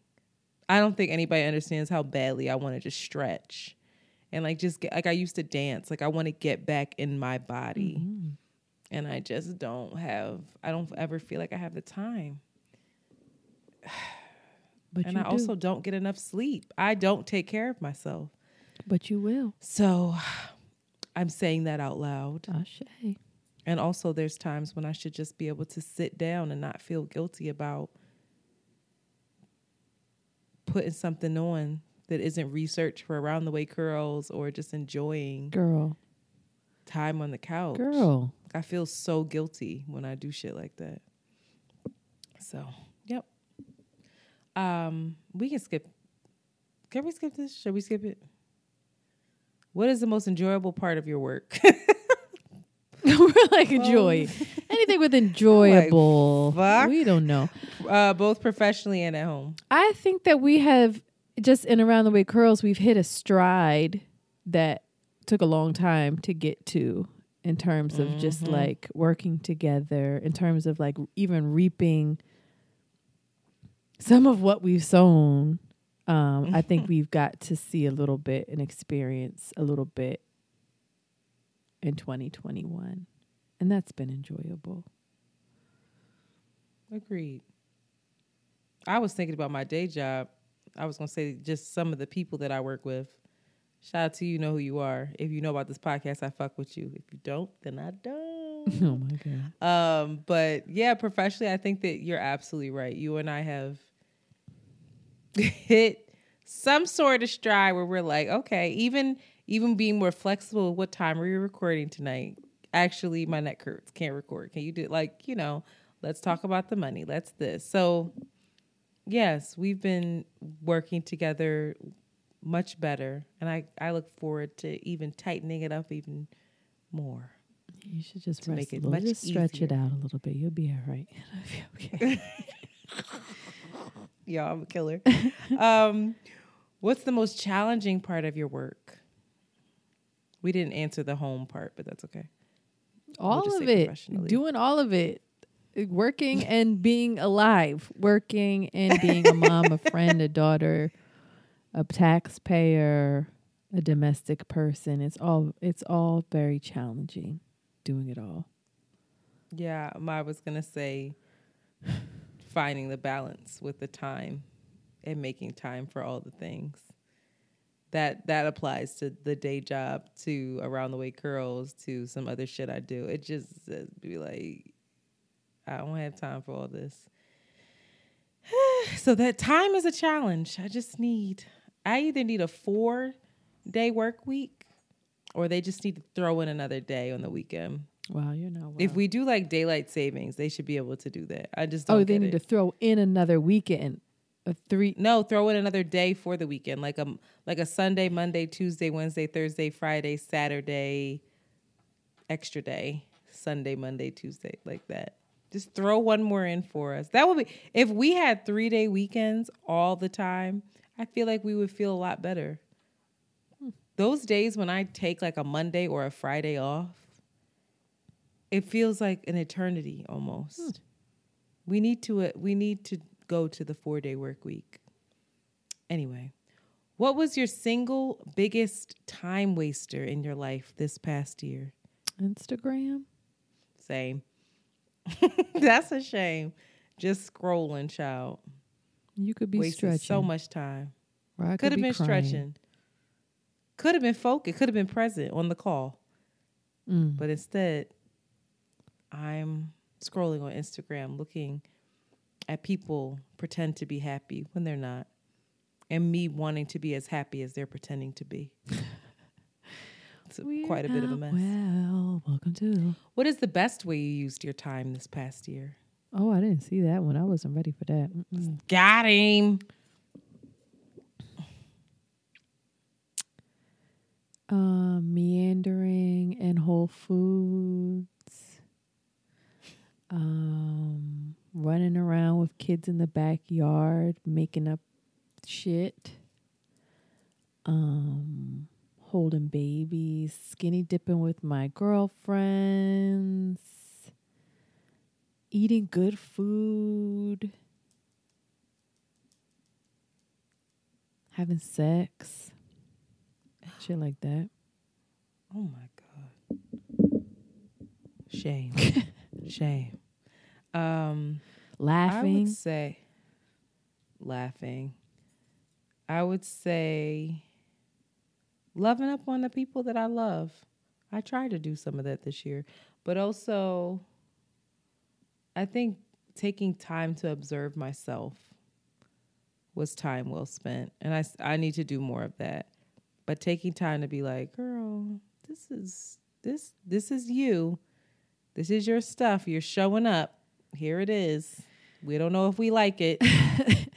I don't think anybody understands how badly I want to just stretch and like just get like I used to dance. Like I want to get back in my body. Mm-hmm. And I just don't have I don't ever feel like I have the time. *sighs* But and I do. also don't get enough sleep. I don't take care of myself. But you will. So *sighs* I'm saying that out loud. Ashe. And also, there's times when I should just be able to sit down and not feel guilty about putting something on that isn't research for around the way curls or just enjoying Girl. time on the couch. Girl. I feel so guilty when I do shit like that. So, yep. Um, we can skip. Can we skip this? Should we skip it? What is the most enjoyable part of your work? *laughs* *laughs* We're like joy. Anything with enjoyable. *laughs* fuck? we don't know. uh, both professionally and at home. I think that we have just in around the way curls, we've hit a stride that took a long time to get to in terms of just like working together, in terms of like even reaping some of what we've sown. Um, I think *laughs* we've got to see a little bit and experience a little bit in 2021. And that's been enjoyable. Agreed. I was thinking about my day job. I was gonna say just some of the people that I work with. Shout out to you, know who you are. If you know about this podcast, I fuck with you. If you don't, then I don't. *laughs* Oh my God. Um, but yeah, professionally, I think that you're absolutely right. You and I have *laughs* hit some sort of stride where we're like, okay, even even being more flexible. What time are you recording tonight? Actually, my neck hurts. Can't record. Can you do like you know? Let's talk about the money. Let's this. So yes, we've been working together much better, and I I look forward to even tightening it up even more. You should just to make it much Just stretch it out a little bit. You'll be all right. *laughs* okay. *laughs* Yeah, I'm a killer. *laughs* um, what's the most challenging part of your work? We didn't answer the home part, but that's okay. all just of it. Doing all of it. Working and being alive. Working and being a mom, a friend, a daughter, a taxpayer, a domestic person. It's all it's all very challenging doing it all. Yeah, I was gonna say finding the balance with the time and making time for all the things. That that applies to the day job, to around the way curls, to some other shit I do. It just be like, I don't have time for all this. *sighs* so that time is a challenge. I just need. I either need a four day work week, or they just need to throw in another day on the weekend. Wow, you're not If we do like daylight savings, they should be able to do that. I just oh, don't Oh, they need it. to throw in another weekend. A three no, throw in another day for the weekend, like a like a Sunday, Monday, Tuesday, Wednesday, Thursday, Friday, Saturday, extra day, Sunday, Monday, Tuesday, like that. Just throw one more in for us. That would be if we had three day weekends all the time. I feel like we would feel a lot better. Those days when I take like a Monday or a Friday off, it feels like an eternity almost. We need to uh, we need to go to the 4-day work week. Anyway, what was your single biggest time waster in your life this past year? Instagram. Same. *laughs* That's a shame. Just scrolling, child. You could be Wasting stretching. so much time. Could could have be been crying. stretching. Could have been focused. Could have been present on the call. Mm. But instead, I'm scrolling on Instagram looking at people pretend to be happy when they're not. And me wanting to be as happy as they're pretending to be. *laughs* it's a- quite a bit of a mess. Well, welcome to. What is the best way you used your time this past year? Oh, I didn't see that one. I wasn't ready for that. Mm-mm. Got him. Uh, meandering and Whole Foods. Um, running around with kids in the backyard, making up shit. Um, holding babies, skinny dipping with my girlfriends, eating good food, having sex, shit like that. Oh my God. *laughs* Shame. *laughs* Shame. Um laughing. I would say laughing. I would say loving up on the people that I love. I tried to do some of that this year, but also I think taking time to observe myself was time well spent, and I I need to do more of that. But taking time to be like, girl, this is this this is you. This is your stuff. You're showing up. Here it is. We don't know if we like it. *laughs*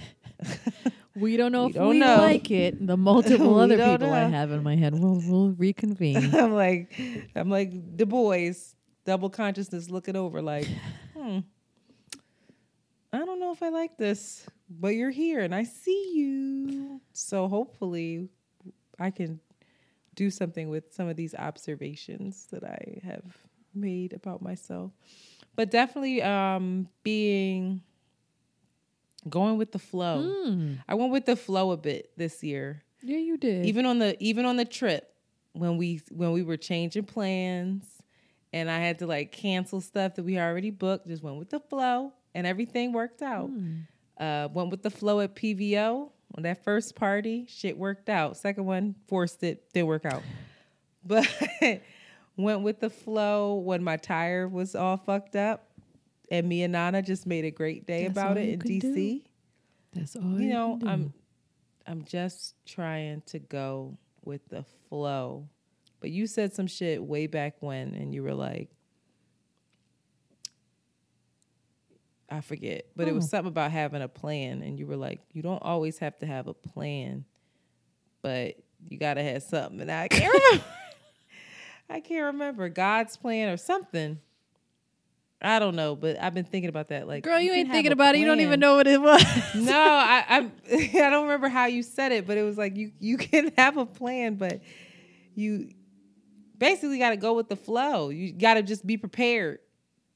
*laughs* We don't know We if don't we know. like it. The multiple *laughs* other people I have in my head. We'll we'll reconvene. I'm like, I'm like Du Bois, double consciousness looking over, like, hmm. I don't know if I like this, but you're here and I see you. So hopefully I can do something with some of these observations that I have made about myself. But definitely um being going with the flow. Mm. I went with the flow a bit this year Yeah, you did. even on the even on the trip when we when we were changing plans and I had to like cancel stuff that we already booked, just went with the flow and everything worked out. Uh, went with the flow at PVO on that first party, shit worked out. Second one forced it, didn't work out. *laughs* But went with the flow when my tire was all fucked up, and me and Nana just made a great day That's about it in can do. DC That's all you know can do. i'm i'm just trying to go with the flow but you said some shit way back when and you were like i forget but it was Oh. something about having a plan and you were like you don't always have to have a plan but you gotta have something and i can't *laughs* remember i can't remember god's plan or something I don't know, but I've been thinking about that. Like, Girl, you, can ain't thinking about it. You don't even know what it was. *laughs* no, I, I *laughs* I don't remember how you said it, but it was like you you *laughs* can have a plan, but you basically got to go with the flow. You got to just be prepared.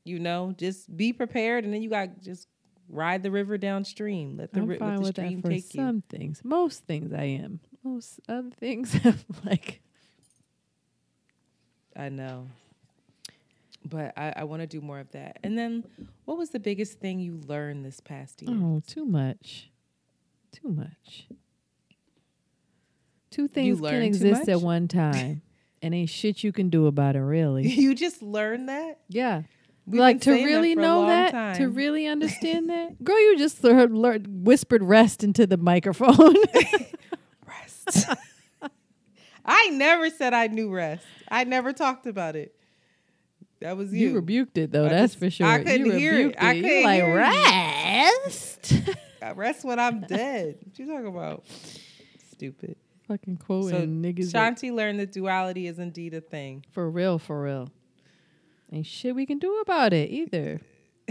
You know, just be prepared, and then you got to just ride the river downstream. Let the, ri- let the stream take you. some things. Most things I am. Most other things I'm like I know. But I, I want to do more of that. And then, what was the biggest thing you learned this past year? Oh, too much. Too much. Two things can exist at one time. *laughs* and ain't shit you can do about it really. *laughs* You just learned that? Yeah. We've like to saying that really know that, to really *laughs* understand that. Girl, you just learned, whispered rest into the microphone. rest. I never said I knew rest. I never talked about it. That was you. you rebuked it though, I that's just- for sure. I couldn't you hear it. I couldn't like hear rest. I *laughs* uh, rest when I'm *laughs* dead. What you talking about? Stupid. Fucking quoting So niggas. Shanti learned that duality is indeed a thing. for real, for real. Ain't shit we can do about it either. *laughs*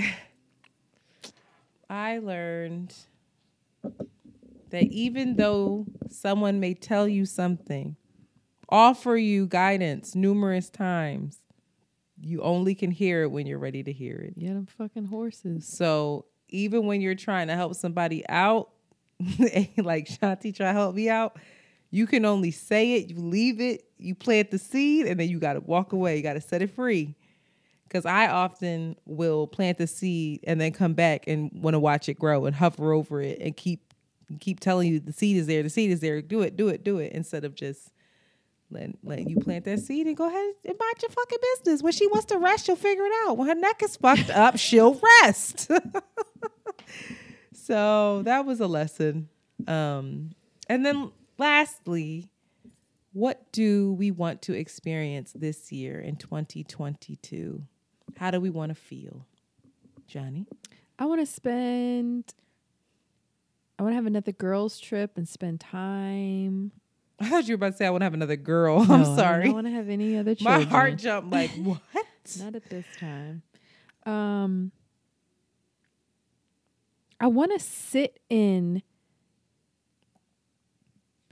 I learned that even though someone may tell you something, offer you guidance numerous times, you only can hear it when you're ready to hear it. Yeah, them fucking horses. So even when you're trying to help somebody out, *laughs* like Shanti try to help me out, you can only say it, you leave it, you plant the seed, and then you gotta walk away. You gotta set it free. Cause I often will plant the seed and then come back and want to watch it grow and hover over it and keep keep telling you the seed is there, the seed is there, do it, do it, do it, instead of just letting, letting you plant that seed and go ahead and mind your fucking business. When she wants to rest, she'll figure it out. When her neck is fucked up, *laughs* she'll rest. *laughs* so that was a lesson. Um, and then lastly, what do we want to experience this year in 2022? How do we want to feel? Johnny? I want to spend. I want to have another girls' trip and spend time. *laughs* I thought you were about to say I want to have another girl. *laughs* No, I'm sorry. I don't want to have any other children. *laughs* My heart jumped like, what? Not at this time. Um, I want to sit in,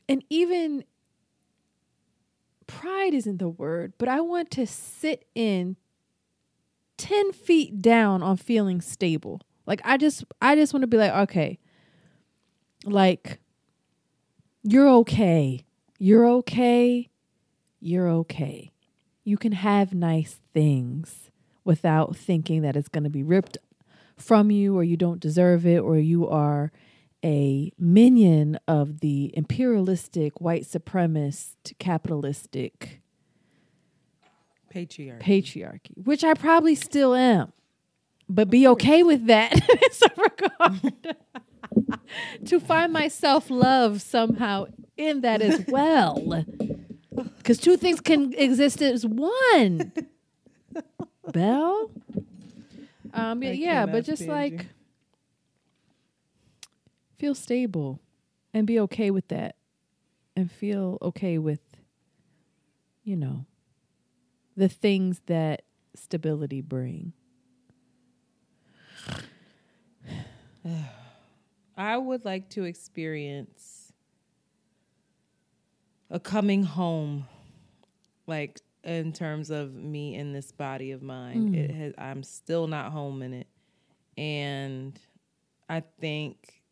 and even pride isn't the word, but I want to sit in 10 feet down on feeling stable. Like I just I just want to be like, okay. Like you're okay. You're okay. You're okay. You can have nice things without thinking that it's going to be ripped from you or you don't deserve it or you are a minion of the imperialistic white supremacist capitalistic Patriarchy. patriarchy, which I probably still am. But be okay with that *laughs* in some regard. *laughs* to find my self love somehow in that as well. Because two things can exist as one. Bell? Um, yeah, I yeah, but just like you. feel stable. and be okay with that and feel okay with you know the things that stability bring I would like to experience a coming home, like in terms of me in this body of mine. Hmm. It has, I'm still not home in it, and I think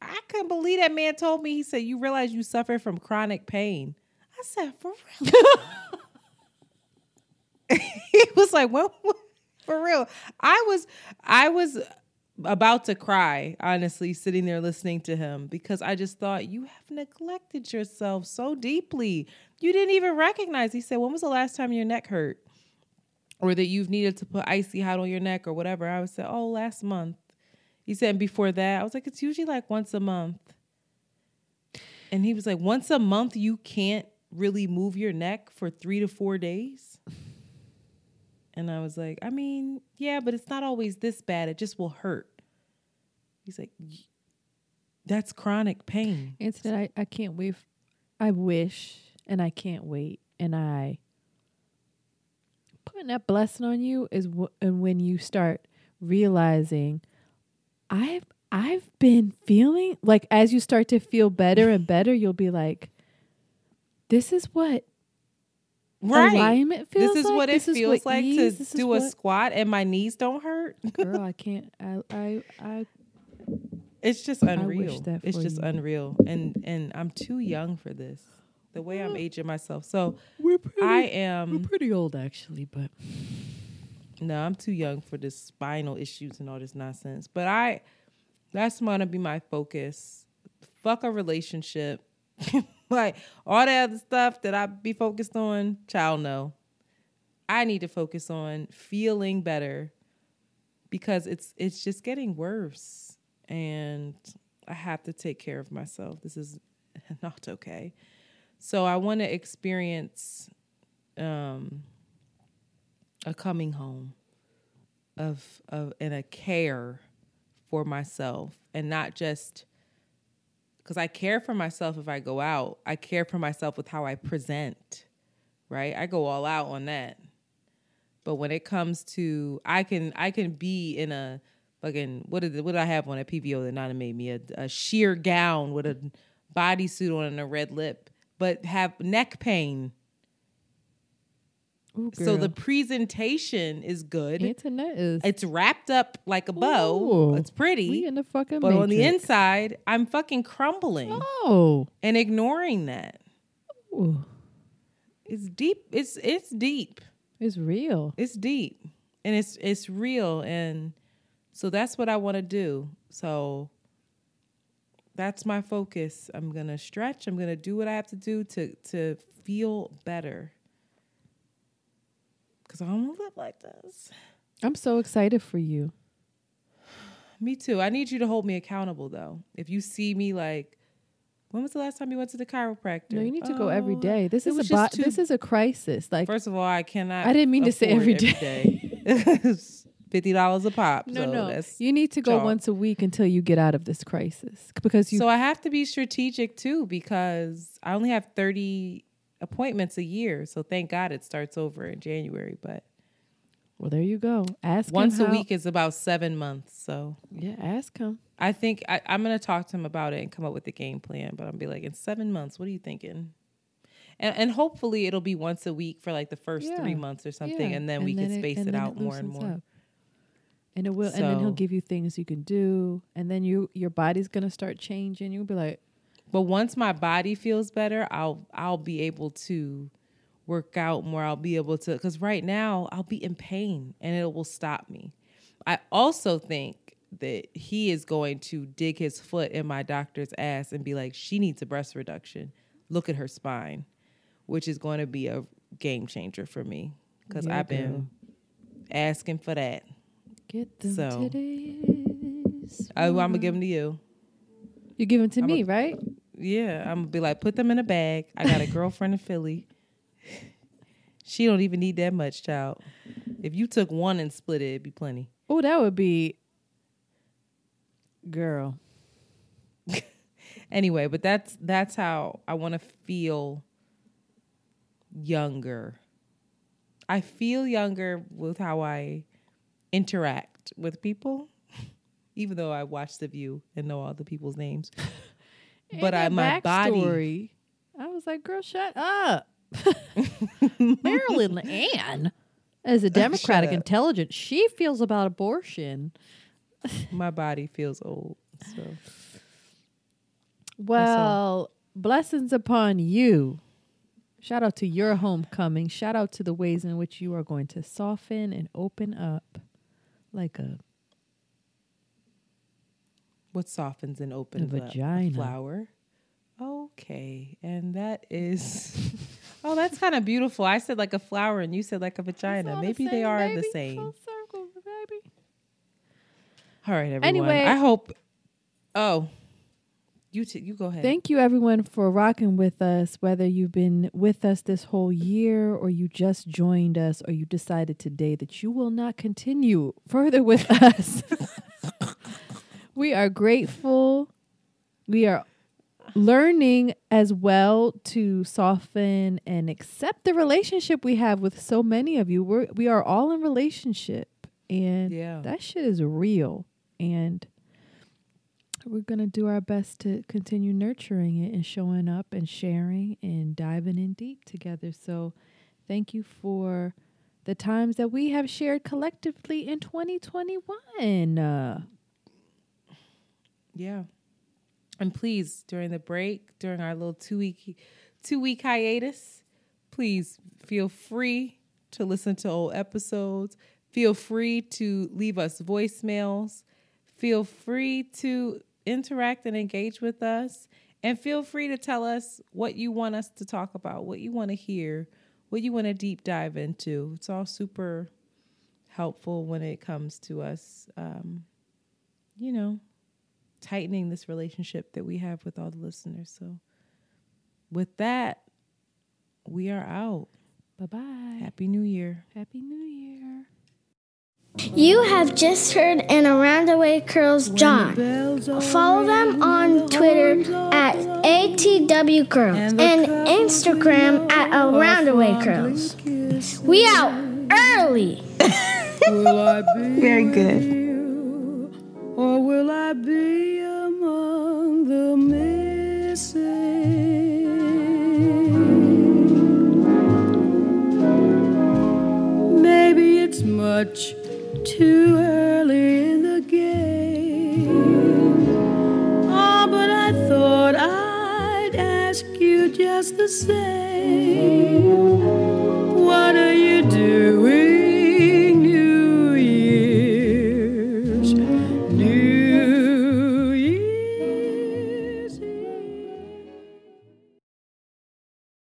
I couldn't believe that man told me. He said, "You realize you suffer from chronic pain." I said, "For real." *laughs* he was like, "What?" For real. I was I was about to cry, honestly, sitting there listening to him because I just thought you have neglected yourself so deeply. You didn't even recognize. He said, When was the last time your neck hurt? Or that you've needed to put icy hot on your neck or whatever. I would say, Oh, last month. He said, Before that, I was like, It's usually like once a month. And he was like, Once a month, you can't really move your neck for three to four days. And I was like, I mean, yeah, but it's not always this bad. It just will hurt. He's like, that's chronic pain. Instead, I, I can't wait. I wish, and I can't wait. And I putting that blessing on you is w- and when you start realizing, I've I've been feeling like as you start to feel better and better, you'll be like, this is what Right. alignment feels This is like. what it This feels what like ease- to this do a what- squat and my knees don't hurt. *laughs* Girl, I can't. I I I It's just unreal. It's just you. unreal. And and I'm too young for this. The way I'm mm. aging myself. So we're pretty. I we're am pretty old actually, but no, I'm too young for this spinal issues and all this nonsense. But I that's gonna be my focus. Fuck a relationship. *laughs* *laughs* like all that other stuff that I be focused on, child no. I need to focus on feeling better because it's it's just getting worse and I have to take care of myself. This is *laughs* not okay. So I want to experience um a coming home of of and a care for myself and not just because I care for myself if I go out. I care for myself with how I present, right? I go all out on that. But when it comes to I can I can be in a fucking what did what did I have on a PVO that Nana made me a, a sheer gown with a bodysuit on and a red lip, but have neck pain. Ooh, So the presentation is good. Antoinette is It's wrapped up like a bow. Ooh. it's pretty. we in the fucking but on the inside, I'm fucking crumbling Oh, and ignoring that. Ooh. It's deep. It's it's deep. it's real. It's deep. And it's it's real and so that's what I want to do. So that's my focus. I'm going to stretch. I'm going to do what I have to do to to feel better. Cuz I don't want to live like this. I'm so excited for you. Me too. I need you to hold me accountable though. If you see me like when was the last time you went to the chiropractor? No, you need to go every Oh, day. This is a bo- too- this is a crisis. Like First of all, I cannot. I didn't mean to say every day. It's *laughs* Fifty dollars a pop. no, so no, you need to go once a week until you get out of this crisis because you. so I have to be strategic too because I only have thirty appointments a year. So thank God it starts over in January. But well, there you go. Ask him once a how- week is about seven months. So Yeah, ask him. I think I, I'm gonna talk to him about it and come up with a game plan. But I'll be like, in seven months, what are you thinking? And and hopefully it'll be once a week for like the first three months or something, Yeah, and then we can space and it then out more and more. up. And it will, and then he'll give you things you can do, and then you your body's gonna start changing. You'll be like, But once my body feels better, I'll I'll be able to work out more. I'll be able to because right now I'll be in pain and it will stop me. I also think that he is going to dig his foot in my doctor's ass and be like, she needs a breast reduction. Look at her spine, which is going to be a game changer for me because Yeah, I've been asking for that. get them So, today's. I, I'm gonna give them to you. You give them to me, right? Yeah, I'm gonna be like, put them in a bag. I got a girlfriend in Philly. *laughs* She don't even need that much, child. If you took one and split it, it'd be plenty. Oh, that would be, girl. *laughs* anyway, but that's that's how I want to feel younger. I feel younger with how I interact with people, *laughs* even though I watch The View and know all the people's names. But I my body. I was like, girl, shut up. *laughs* Marilyn Ann, as a *laughs* Democratic intelligence, she feels about abortion. *laughs* My body feels old. So Well, blessings upon you. Shout out to your homecoming. Shout out to the ways in which you are going to soften and open up like a what softens and opens? A vagina. flower. Okay, and that is. *laughs* oh, that's kind of beautiful. I said like a flower, and you said like a vagina. all the Maybe they are baby. the same. Full circle, baby. All right, everyone. Anyway- I hope. Oh, you t- you go ahead. Thank you, everyone, for rocking with us. Whether you've been with us this whole year, or you just joined us, or you decided today that you will not continue further with *laughs* us, we are grateful. We are learning as well to soften and accept the relationship we have with so many of you. We're we are all in relationship, and Yeah. that shit is real. And we're going to do our best to continue nurturing it and showing up and sharing and diving in deep together. So, thank you for the times that we have shared collectively in 2021. Uh, Yeah. And please, during the break, during our little two week two week hiatus, please feel free to listen to old episodes. Feel free to leave us voicemails. Feel free to interact and engage with us. And feel free to tell us what you want us to talk about, what you want to hear, what you want to deep dive into. It's all super helpful when it comes to us, um, you know, tightening this relationship that we have with all the listeners. So, with that, we are out. bye bye. Happy New Year. Happy New Year. You have just heard an Around the Way Curls John. Follow them on Twitter at ATW Curls and Instagram at Around the Way Curls. We out early. *laughs* Very good. Much too early in the game. Oh, but I thought I'd ask you just the same.